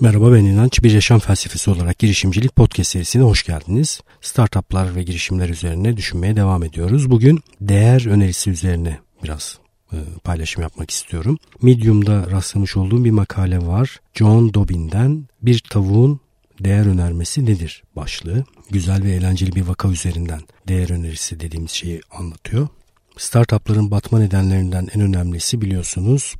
Merhaba ben İnanç. Bir yaşam felsefesi olarak girişimcilik podcast serisine hoş geldiniz. Startuplar ve girişimler üzerine düşünmeye devam ediyoruz. Bugün değer önerisi üzerine biraz e, paylaşım yapmak istiyorum. Medium'da rastlamış olduğum bir makale var. John Dobbin'den bir tavuğun değer önermesi nedir başlığı. Güzel ve eğlenceli bir vaka üzerinden değer önerisi dediğimiz şeyi anlatıyor. Startupların batma nedenlerinden en önemlisi biliyorsunuz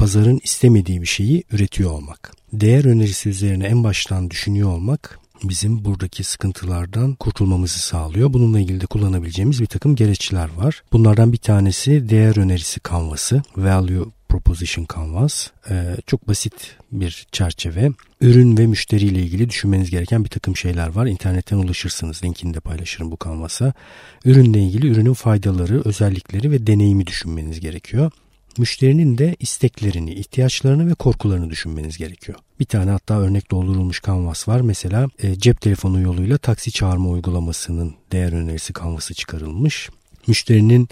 pazarın istemediği bir şeyi üretiyor olmak. Değer önerisi üzerine en baştan düşünüyor olmak bizim buradaki sıkıntılardan kurtulmamızı sağlıyor. Bununla ilgili de kullanabileceğimiz bir takım gereçler var. Bunlardan bir tanesi değer önerisi kanvası, Value Proposition Canvas. Ee, çok basit bir çerçeve. Ürün ve müşteriyle ilgili düşünmeniz gereken bir takım şeyler var. İnternetten ulaşırsınız. Linkini de paylaşırım bu kanvasa. Ürünle ilgili ürünün faydaları, özellikleri ve deneyimi düşünmeniz gerekiyor müşterinin de isteklerini, ihtiyaçlarını ve korkularını düşünmeniz gerekiyor. Bir tane hatta örnek doldurulmuş kanvas var. Mesela e, cep telefonu yoluyla taksi çağırma uygulamasının değer önerisi kanvası çıkarılmış. Müşterinin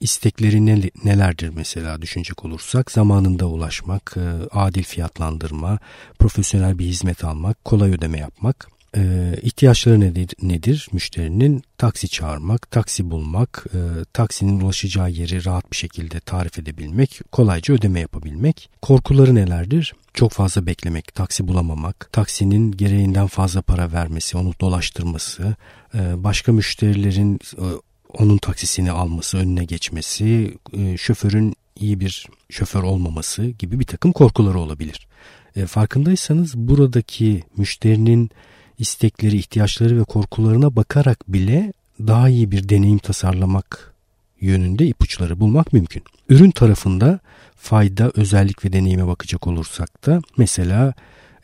istekleri ne, nelerdir mesela düşünecek olursak zamanında ulaşmak, e, adil fiyatlandırma, profesyonel bir hizmet almak, kolay ödeme yapmak. E, ihtiyaçları nedir, nedir? Müşterinin taksi çağırmak, taksi bulmak, e, taksinin ulaşacağı yeri rahat bir şekilde tarif edebilmek, kolayca ödeme yapabilmek. Korkuları nelerdir? Çok fazla beklemek, taksi bulamamak, taksinin gereğinden fazla para vermesi, onu dolaştırması, e, başka müşterilerin e, onun taksisini alması, önüne geçmesi, e, şoförün iyi bir şoför olmaması gibi bir takım korkuları olabilir. E, farkındaysanız buradaki müşterinin istekleri, ihtiyaçları ve korkularına bakarak bile daha iyi bir deneyim tasarlamak yönünde ipuçları bulmak mümkün. Ürün tarafında fayda, özellik ve deneyime bakacak olursak da mesela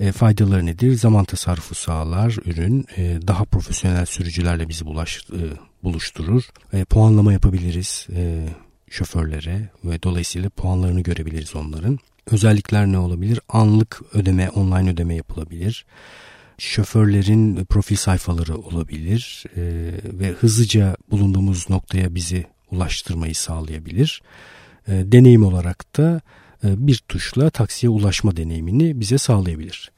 e, faydaları nedir? Zaman tasarrufu sağlar ürün, e, daha profesyonel sürücülerle bizi bulaş, e, buluşturur. E, puanlama yapabiliriz e, şoförlere ve dolayısıyla puanlarını görebiliriz onların. Özellikler ne olabilir? Anlık ödeme, online ödeme yapılabilir şoförlerin profil sayfaları olabilir e, ve hızlıca bulunduğumuz noktaya bizi ulaştırmayı sağlayabilir. E, deneyim olarak da e, bir tuşla taksiye ulaşma deneyimini bize sağlayabilir.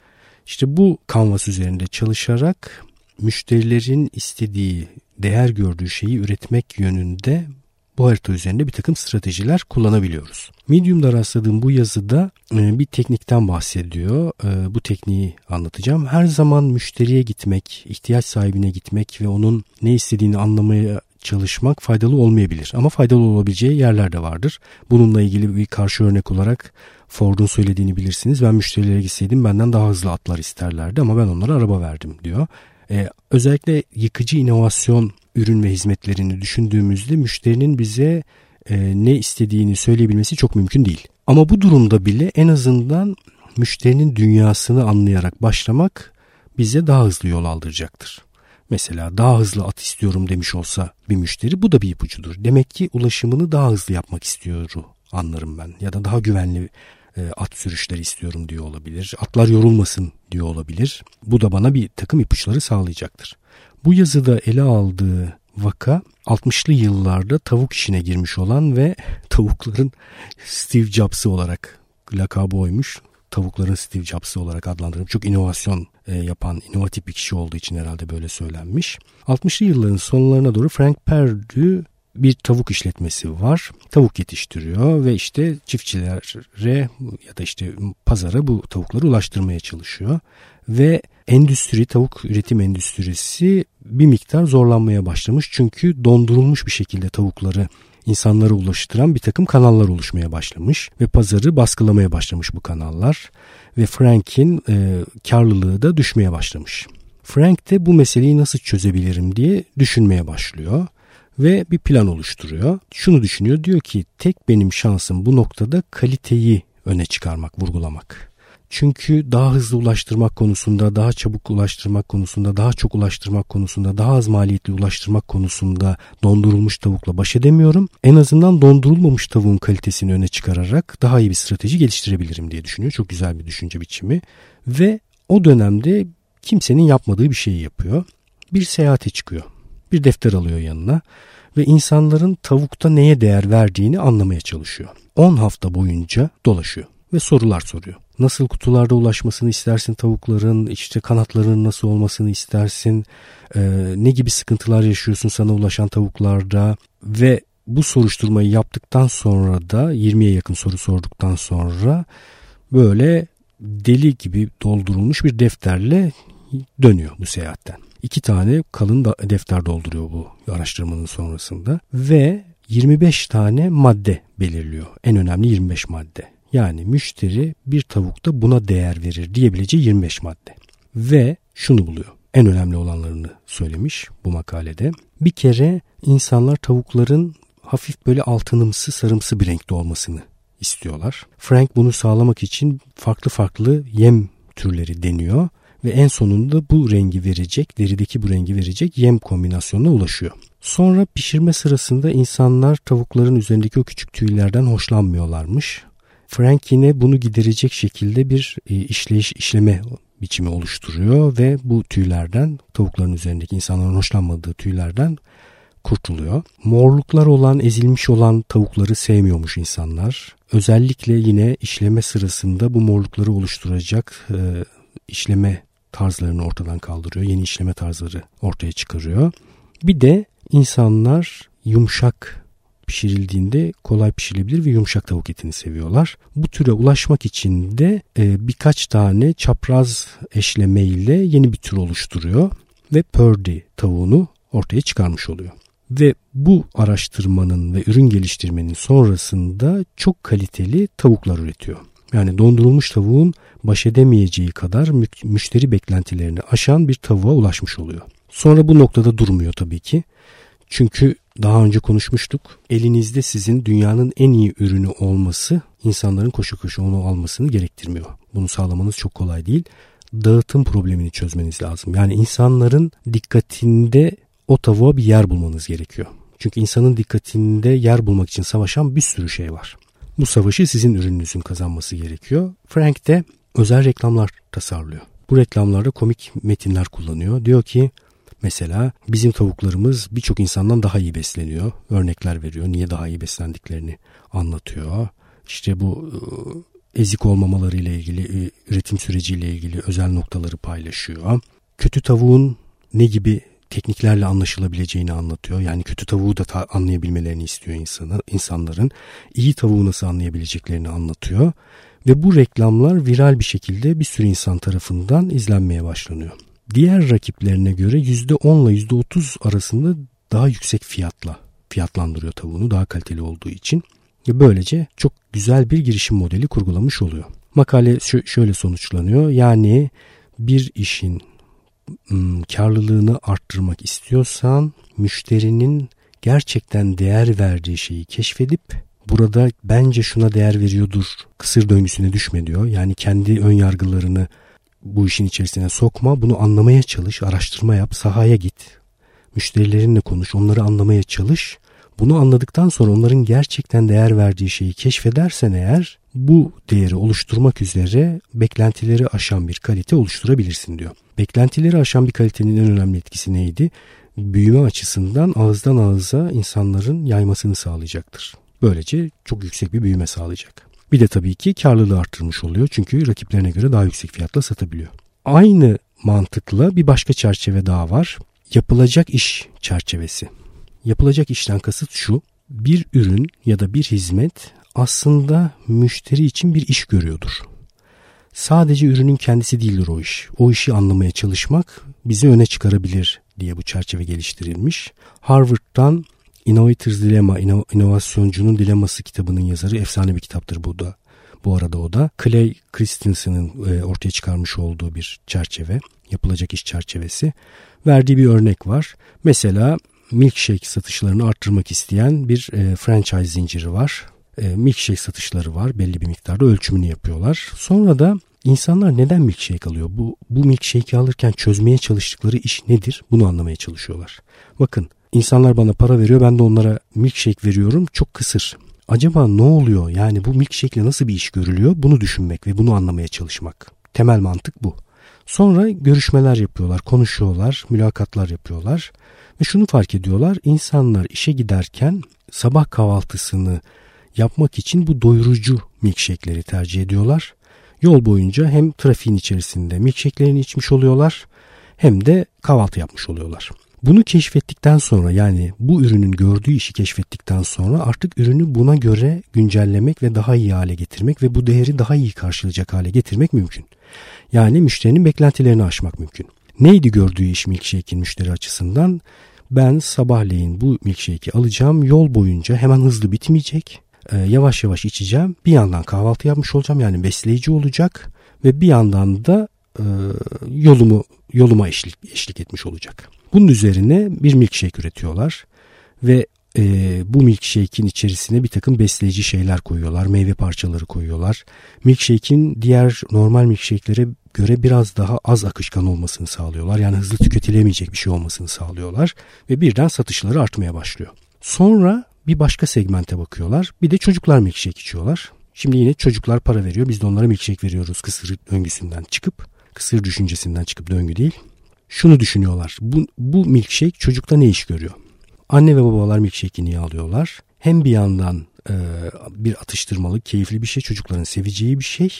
İşte bu kanvas üzerinde çalışarak müşterilerin istediği, değer gördüğü şeyi üretmek yönünde bu harita üzerinde bir takım stratejiler kullanabiliyoruz. Medium'da rastladığım bu yazıda e, bir teknikten bahsediyor. E, bu tekniği anlatacağım. Her zaman müşteriye gitmek, ihtiyaç sahibine gitmek ve onun ne istediğini anlamaya çalışmak faydalı olmayabilir. Ama faydalı olabileceği yerler de vardır. Bununla ilgili bir karşı örnek olarak Ford'un söylediğini bilirsiniz. Ben müşterilere gitseydim benden daha hızlı atlar isterlerdi ama ben onlara araba verdim diyor. Ee, özellikle yıkıcı inovasyon ürün ve hizmetlerini düşündüğümüzde müşterinin bize e, ne istediğini söyleyebilmesi çok mümkün değil. Ama bu durumda bile en azından müşterinin dünyasını anlayarak başlamak bize daha hızlı yol aldıracaktır. Mesela daha hızlı at istiyorum demiş olsa bir müşteri bu da bir ipucudur. Demek ki ulaşımını daha hızlı yapmak istiyorum anlarım ben. Ya da daha güvenli e, at sürüşleri istiyorum diyor olabilir. Atlar yorulmasın diyor olabilir. Bu da bana bir takım ipuçları sağlayacaktır. Bu yazıda ele aldığı vaka 60'lı yıllarda tavuk işine girmiş olan ve tavukların Steve Jobs'ı olarak lakabı oymuş. Tavukların Steve Jobs'ı olarak adlandırılmış. Çok inovasyon e, yapan, inovatif bir kişi olduğu için herhalde böyle söylenmiş. 60'lı yılların sonlarına doğru Frank Perdue bir tavuk işletmesi var. Tavuk yetiştiriyor ve işte çiftçilere ya da işte pazara bu tavukları ulaştırmaya çalışıyor. Ve endüstri, tavuk üretim endüstrisi bir miktar zorlanmaya başlamış. Çünkü dondurulmuş bir şekilde tavukları insanlara ulaştıran bir takım kanallar oluşmaya başlamış ve pazarı baskılamaya başlamış bu kanallar ve Frank'in e, karlılığı da düşmeye başlamış. Frank de bu meseleyi nasıl çözebilirim diye düşünmeye başlıyor ve bir plan oluşturuyor. Şunu düşünüyor diyor ki tek benim şansım bu noktada kaliteyi öne çıkarmak, vurgulamak. Çünkü daha hızlı ulaştırmak konusunda, daha çabuk ulaştırmak konusunda, daha çok ulaştırmak konusunda, daha az maliyetli ulaştırmak konusunda dondurulmuş tavukla baş edemiyorum. En azından dondurulmamış tavuğun kalitesini öne çıkararak daha iyi bir strateji geliştirebilirim diye düşünüyor. Çok güzel bir düşünce biçimi. Ve o dönemde kimsenin yapmadığı bir şeyi yapıyor. Bir seyahate çıkıyor. Bir defter alıyor yanına ve insanların tavukta neye değer verdiğini anlamaya çalışıyor. 10 hafta boyunca dolaşıyor ve sorular soruyor. nasıl kutularda ulaşmasını istersin tavukların, işte kanatlarının nasıl olmasını istersin, e, ne gibi sıkıntılar yaşıyorsun sana ulaşan tavuklarda ve bu soruşturmayı yaptıktan sonra da 20'ye yakın soru sorduktan sonra böyle deli gibi doldurulmuş bir defterle dönüyor bu seyahatten. İki tane kalın defter dolduruyor bu araştırmanın sonrasında ve 25 tane madde belirliyor. En önemli 25 madde. Yani müşteri bir tavukta buna değer verir diyebileceği 25 madde. Ve şunu buluyor. En önemli olanlarını söylemiş bu makalede. Bir kere insanlar tavukların hafif böyle altınımsı sarımsı bir renkte olmasını istiyorlar. Frank bunu sağlamak için farklı farklı yem türleri deniyor ve en sonunda bu rengi verecek, derideki bu rengi verecek yem kombinasyonuna ulaşıyor. Sonra pişirme sırasında insanlar tavukların üzerindeki o küçük tüylerden hoşlanmıyorlarmış. Frank yine bunu giderecek şekilde bir e, işleyiş işleme biçimi oluşturuyor ve bu tüylerden tavukların üzerindeki insanların hoşlanmadığı tüylerden kurtuluyor. Morluklar olan, ezilmiş olan tavukları sevmiyormuş insanlar. Özellikle yine işleme sırasında bu morlukları oluşturacak e, işleme tarzlarını ortadan kaldırıyor. Yeni işleme tarzları ortaya çıkarıyor. Bir de insanlar yumuşak pişirildiğinde kolay pişirilebilir ve yumuşak tavuk etini seviyorlar. Bu türe ulaşmak için de e, birkaç tane çapraz eşleme ile yeni bir tür oluşturuyor ve purdy tavuğunu ortaya çıkarmış oluyor. Ve bu araştırmanın ve ürün geliştirmenin sonrasında çok kaliteli tavuklar üretiyor. Yani dondurulmuş tavuğun baş edemeyeceği kadar müşteri beklentilerini aşan bir tavuğa ulaşmış oluyor. Sonra bu noktada durmuyor tabii ki. Çünkü daha önce konuşmuştuk. Elinizde sizin dünyanın en iyi ürünü olması insanların koşu koşu onu almasını gerektirmiyor. Bunu sağlamanız çok kolay değil. Dağıtım problemini çözmeniz lazım. Yani insanların dikkatinde o tavuğa bir yer bulmanız gerekiyor. Çünkü insanın dikkatinde yer bulmak için savaşan bir sürü şey var. Bu savaşı sizin ürününüzün kazanması gerekiyor. Frank de özel reklamlar tasarlıyor. Bu reklamlarda komik metinler kullanıyor. Diyor ki mesela bizim tavuklarımız birçok insandan daha iyi besleniyor. Örnekler veriyor. Niye daha iyi beslendiklerini anlatıyor. İşte bu e, ezik olmamaları ile ilgili, e, üretim süreciyle ilgili özel noktaları paylaşıyor. Kötü tavuğun ne gibi tekniklerle anlaşılabileceğini anlatıyor. Yani kötü tavuğu da ta- anlayabilmelerini istiyor insanı, insanların. İyi tavuğu nasıl anlayabileceklerini anlatıyor. Ve bu reklamlar viral bir şekilde bir sürü insan tarafından izlenmeye başlanıyor. Diğer rakiplerine göre %10 ile %30 arasında daha yüksek fiyatla fiyatlandırıyor tavuğunu daha kaliteli olduğu için. Ve böylece çok güzel bir girişim modeli kurgulamış oluyor. Makale şöyle sonuçlanıyor. Yani bir işin karlılığını arttırmak istiyorsan müşterinin gerçekten değer verdiği şeyi keşfedip burada bence şuna değer veriyordur kısır döngüsüne düşme diyor. Yani kendi ön yargılarını bu işin içerisine sokma. Bunu anlamaya çalış, araştırma yap, sahaya git. Müşterilerinle konuş, onları anlamaya çalış. Bunu anladıktan sonra onların gerçekten değer verdiği şeyi keşfedersen eğer bu değeri oluşturmak üzere beklentileri aşan bir kalite oluşturabilirsin diyor. Beklentileri aşan bir kalitenin en önemli etkisi neydi? Büyüme açısından ağızdan ağıza insanların yaymasını sağlayacaktır. Böylece çok yüksek bir büyüme sağlayacak. Bir de tabii ki karlılığı arttırmış oluyor çünkü rakiplerine göre daha yüksek fiyatla satabiliyor. Aynı mantıkla bir başka çerçeve daha var. Yapılacak iş çerçevesi. Yapılacak işten kasıt şu. Bir ürün ya da bir hizmet aslında müşteri için bir iş görüyordur. Sadece ürünün kendisi değildir o iş. O işi anlamaya çalışmak bizi öne çıkarabilir diye bu çerçeve geliştirilmiş. Harvard'dan Innovator's Dilemma, İnovasyoncu'nun Dileması kitabının yazarı efsane bir kitaptır bu da. Bu arada o da Clay Christensen'ın e, ortaya çıkarmış olduğu bir çerçeve, yapılacak iş çerçevesi. Verdiği bir örnek var. Mesela milkshake satışlarını arttırmak isteyen bir e, franchise zinciri var. E, milkshake satışları var. Belli bir miktarda ölçümünü yapıyorlar. Sonra da insanlar neden milkshake alıyor? Bu, bu milkshake'i alırken çözmeye çalıştıkları iş nedir? Bunu anlamaya çalışıyorlar. Bakın insanlar bana para veriyor ben de onlara milkshake veriyorum. Çok kısır. Acaba ne oluyor? Yani bu milkshake ile nasıl bir iş görülüyor? Bunu düşünmek ve bunu anlamaya çalışmak. Temel mantık bu. Sonra görüşmeler yapıyorlar, konuşuyorlar, mülakatlar yapıyorlar ve şunu fark ediyorlar. İnsanlar işe giderken sabah kahvaltısını yapmak için bu doyurucu milkshake'leri tercih ediyorlar. Yol boyunca hem trafiğin içerisinde milkshake'lerini içmiş oluyorlar hem de kahvaltı yapmış oluyorlar. Bunu keşfettikten sonra yani bu ürünün gördüğü işi keşfettikten sonra artık ürünü buna göre güncellemek ve daha iyi hale getirmek ve bu değeri daha iyi karşılayacak hale getirmek mümkün. Yani müşterinin beklentilerini aşmak mümkün. Neydi gördüğü iş milkshake'in müşteri açısından? Ben sabahleyin bu milkshake'i alacağım. Yol boyunca hemen hızlı bitmeyecek. Ee, yavaş yavaş içeceğim. Bir yandan kahvaltı yapmış olacağım. Yani besleyici olacak. Ve bir yandan da e, yolumu yoluma eşlik, eşlik etmiş olacak. Bunun üzerine bir milkshake üretiyorlar. Ve e, bu milkshake'in içerisine bir takım besleyici şeyler koyuyorlar. Meyve parçaları koyuyorlar. Milkshake'in diğer normal milkshake'lere göre biraz daha az akışkan olmasını sağlıyorlar. Yani hızlı tüketilemeyecek bir şey olmasını sağlıyorlar. Ve birden satışları artmaya başlıyor. Sonra bir başka segmente bakıyorlar. Bir de çocuklar milkshake içiyorlar. Şimdi yine çocuklar para veriyor. Biz de onlara milkshake veriyoruz kısır döngüsünden çıkıp. Kısır düşüncesinden çıkıp döngü değil. Şunu düşünüyorlar. Bu, bu milkshake çocukta ne iş görüyor? Anne ve babalar milkshake'i niye alıyorlar? Hem bir yandan e, bir atıştırmalık, keyifli bir şey, çocukların seveceği bir şey.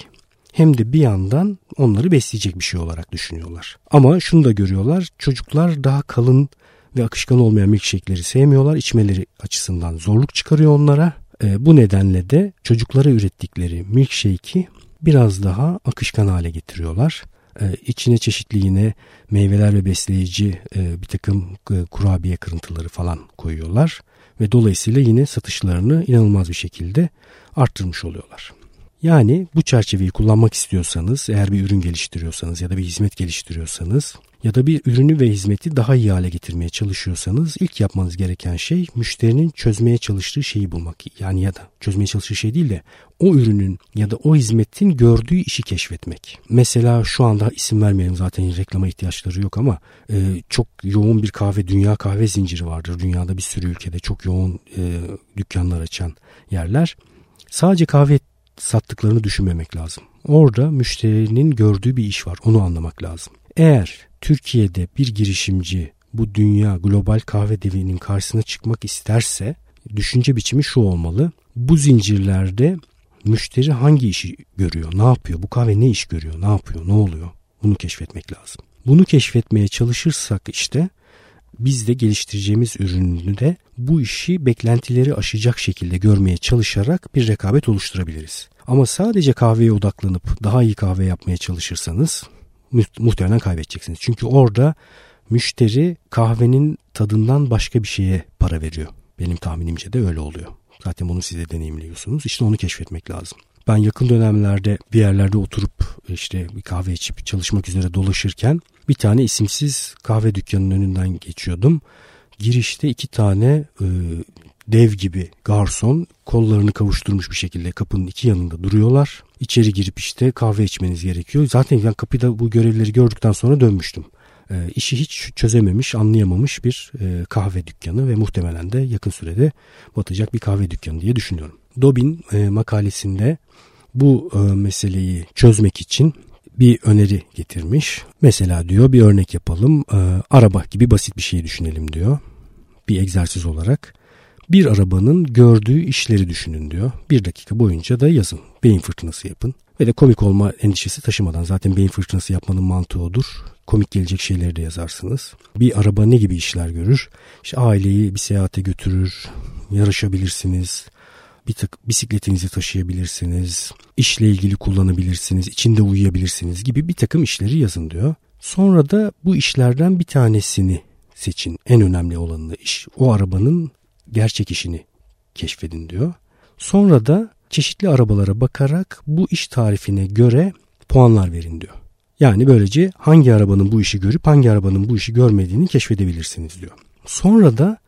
Hem de bir yandan onları besleyecek bir şey olarak düşünüyorlar. Ama şunu da görüyorlar. Çocuklar daha kalın ve akışkan olmayan milkshake'leri sevmiyorlar. İçmeleri açısından zorluk çıkarıyor onlara. E, bu nedenle de çocuklara ürettikleri milkshake'i biraz daha akışkan hale getiriyorlar. E, içine çeşitli yine meyveler ve besleyici e, bir takım e, kurabiye kırıntıları falan koyuyorlar. Ve dolayısıyla yine satışlarını inanılmaz bir şekilde arttırmış oluyorlar. Yani bu çerçeveyi kullanmak istiyorsanız, eğer bir ürün geliştiriyorsanız ya da bir hizmet geliştiriyorsanız ya da bir ürünü ve hizmeti daha iyi hale getirmeye çalışıyorsanız ilk yapmanız gereken şey müşterinin çözmeye çalıştığı şeyi bulmak. Yani ya da çözmeye çalıştığı şey değil de o ürünün ya da o hizmetin gördüğü işi keşfetmek. Mesela şu anda isim vermeyelim zaten reklama ihtiyaçları yok ama e, çok yoğun bir kahve dünya kahve zinciri vardır. Dünyada bir sürü ülkede çok yoğun e, dükkanlar açan yerler. Sadece kahve sattıklarını düşünmemek lazım. Orada müşterinin gördüğü bir iş var. Onu anlamak lazım. Eğer Türkiye'de bir girişimci bu dünya global kahve devinin karşısına çıkmak isterse düşünce biçimi şu olmalı. Bu zincirlerde müşteri hangi işi görüyor, ne yapıyor, bu kahve ne iş görüyor, ne yapıyor, ne oluyor bunu keşfetmek lazım. Bunu keşfetmeye çalışırsak işte biz de geliştireceğimiz ürünü de bu işi beklentileri aşacak şekilde görmeye çalışarak bir rekabet oluşturabiliriz. Ama sadece kahveye odaklanıp daha iyi kahve yapmaya çalışırsanız muhtemelen kaybedeceksiniz. Çünkü orada müşteri kahvenin tadından başka bir şeye para veriyor. Benim tahminimce de öyle oluyor. Zaten bunu size deneyimliyorsunuz. İşte onu keşfetmek lazım. Ben yakın dönemlerde bir yerlerde oturup işte bir kahve içip çalışmak üzere dolaşırken bir tane isimsiz kahve dükkanının önünden geçiyordum. Girişte iki tane e, dev gibi garson kollarını kavuşturmuş bir şekilde kapının iki yanında duruyorlar. İçeri girip işte kahve içmeniz gerekiyor. Zaten ben kapıda bu görevleri gördükten sonra dönmüştüm. E, işi hiç çözememiş, anlayamamış bir e, kahve dükkanı ve muhtemelen de yakın sürede batacak bir kahve dükkanı diye düşünüyorum. Dobin e, makalesinde bu e, meseleyi çözmek için bir öneri getirmiş. Mesela diyor bir örnek yapalım. E, araba gibi basit bir şey düşünelim diyor. Bir egzersiz olarak. Bir arabanın gördüğü işleri düşünün diyor. Bir dakika boyunca da yazın. Beyin fırtınası yapın. Ve de komik olma endişesi taşımadan zaten beyin fırtınası yapmanın mantığı odur. Komik gelecek şeyleri de yazarsınız. Bir araba ne gibi işler görür? İşte aileyi bir seyahate götürür, yarışabilirsiniz, bir tık bisikletinizi taşıyabilirsiniz, işle ilgili kullanabilirsiniz, içinde uyuyabilirsiniz gibi bir takım işleri yazın diyor. Sonra da bu işlerden bir tanesini seçin. En önemli olanını iş. O arabanın gerçek işini keşfedin diyor. Sonra da çeşitli arabalara bakarak bu iş tarifine göre puanlar verin diyor. Yani böylece hangi arabanın bu işi görüp hangi arabanın bu işi görmediğini keşfedebilirsiniz diyor. Sonra da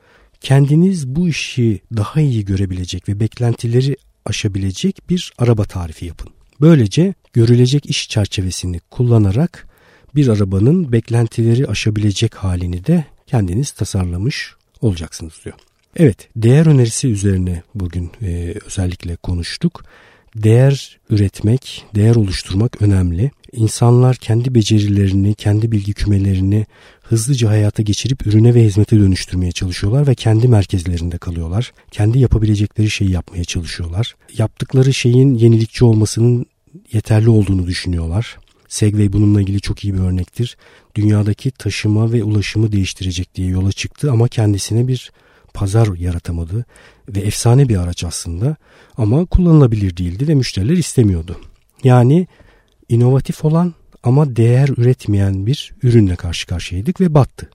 kendiniz bu işi daha iyi görebilecek ve beklentileri aşabilecek bir araba tarifi yapın. Böylece görülecek iş çerçevesini kullanarak bir arabanın beklentileri aşabilecek halini de kendiniz tasarlamış olacaksınız diyor. Evet, değer önerisi üzerine bugün e, özellikle konuştuk. Değer üretmek, değer oluşturmak önemli. İnsanlar kendi becerilerini, kendi bilgi kümelerini hızlıca hayata geçirip ürüne ve hizmete dönüştürmeye çalışıyorlar ve kendi merkezlerinde kalıyorlar. Kendi yapabilecekleri şeyi yapmaya çalışıyorlar. Yaptıkları şeyin yenilikçi olmasının yeterli olduğunu düşünüyorlar. Segway bununla ilgili çok iyi bir örnektir. Dünyadaki taşıma ve ulaşımı değiştirecek diye yola çıktı ama kendisine bir pazar yaratamadı ve efsane bir araç aslında ama kullanılabilir değildi ve müşteriler istemiyordu. Yani inovatif olan ama değer üretmeyen bir ürünle karşı karşıyaydık ve battı.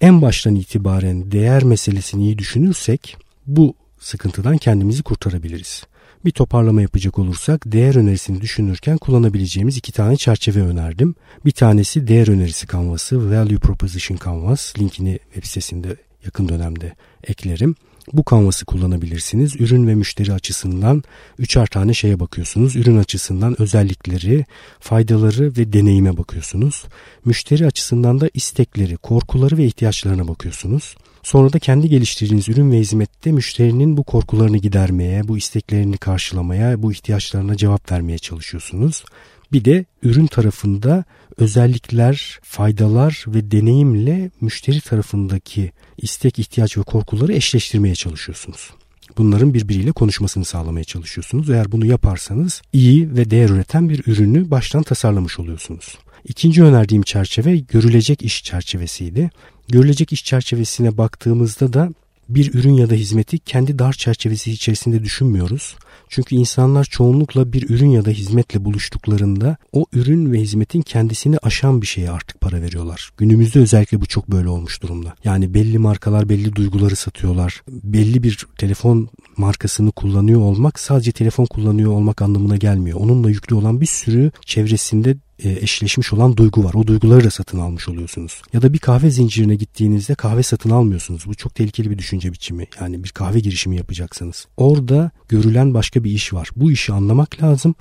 En baştan itibaren değer meselesini iyi düşünürsek bu sıkıntıdan kendimizi kurtarabiliriz. Bir toparlama yapacak olursak değer önerisini düşünürken kullanabileceğimiz iki tane çerçeve önerdim. Bir tanesi değer önerisi kanvası, Value Proposition Canvas. Linkini web sitesinde yakın dönemde eklerim. Bu kanvası kullanabilirsiniz. Ürün ve müşteri açısından üçer tane şeye bakıyorsunuz. Ürün açısından özellikleri, faydaları ve deneyime bakıyorsunuz. Müşteri açısından da istekleri, korkuları ve ihtiyaçlarına bakıyorsunuz. Sonra da kendi geliştirdiğiniz ürün ve hizmette müşterinin bu korkularını gidermeye, bu isteklerini karşılamaya, bu ihtiyaçlarına cevap vermeye çalışıyorsunuz. Bir de ürün tarafında özellikler, faydalar ve deneyimle müşteri tarafındaki istek, ihtiyaç ve korkuları eşleştirmeye çalışıyorsunuz. Bunların birbiriyle konuşmasını sağlamaya çalışıyorsunuz. Eğer bunu yaparsanız iyi ve değer üreten bir ürünü baştan tasarlamış oluyorsunuz. İkinci önerdiğim çerçeve görülecek iş çerçevesiydi. Görülecek iş çerçevesine baktığımızda da bir ürün ya da hizmeti kendi dar çerçevesi içerisinde düşünmüyoruz. Çünkü insanlar çoğunlukla bir ürün ya da hizmetle buluştuklarında o ürün ve hizmetin kendisini aşan bir şeye artık para veriyorlar. Günümüzde özellikle bu çok böyle olmuş durumda. Yani belli markalar belli duyguları satıyorlar. Belli bir telefon markasını kullanıyor olmak sadece telefon kullanıyor olmak anlamına gelmiyor. Onunla yüklü olan bir sürü çevresinde eşleşmiş olan duygu var. O duyguları da satın almış oluyorsunuz. Ya da bir kahve zincirine gittiğinizde kahve satın almıyorsunuz. Bu çok tehlikeli bir düşünce biçimi. Yani bir kahve girişimi yapacaksınız. Orada görülen başka bir iş var. Bu işi anlamak lazım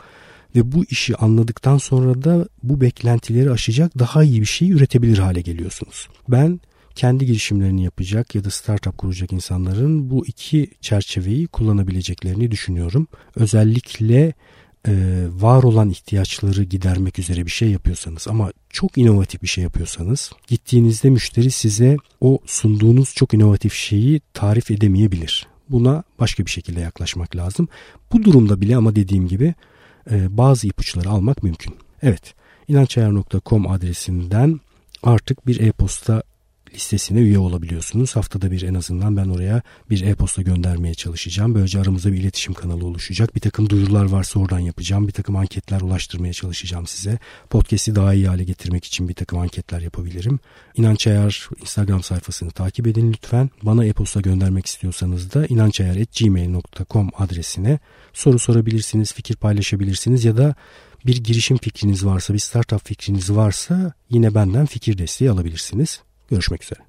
ve bu işi anladıktan sonra da bu beklentileri aşacak daha iyi bir şey üretebilir hale geliyorsunuz. Ben kendi girişimlerini yapacak ya da startup kuracak insanların bu iki çerçeveyi kullanabileceklerini düşünüyorum. Özellikle e, var olan ihtiyaçları gidermek üzere bir şey yapıyorsanız ama çok inovatif bir şey yapıyorsanız gittiğinizde müşteri size o sunduğunuz çok inovatif şeyi tarif edemeyebilir. Buna başka bir şekilde yaklaşmak lazım. Bu durumda bile ama dediğim gibi e, bazı ipuçları almak mümkün. Evet inançayar.com adresinden artık bir e-posta listesine üye olabiliyorsunuz. Haftada bir en azından ben oraya bir e-posta göndermeye çalışacağım. Böylece aramızda bir iletişim kanalı oluşacak. Bir takım duyurular varsa oradan yapacağım. Bir takım anketler ulaştırmaya çalışacağım size. Podcast'i daha iyi hale getirmek için bir takım anketler yapabilirim. İnanç Ayar Instagram sayfasını takip edin lütfen. Bana e-posta göndermek istiyorsanız da inançayar.gmail.com adresine soru sorabilirsiniz, fikir paylaşabilirsiniz ya da bir girişim fikriniz varsa, bir startup fikriniz varsa yine benden fikir desteği alabilirsiniz. Görüşmek üzere.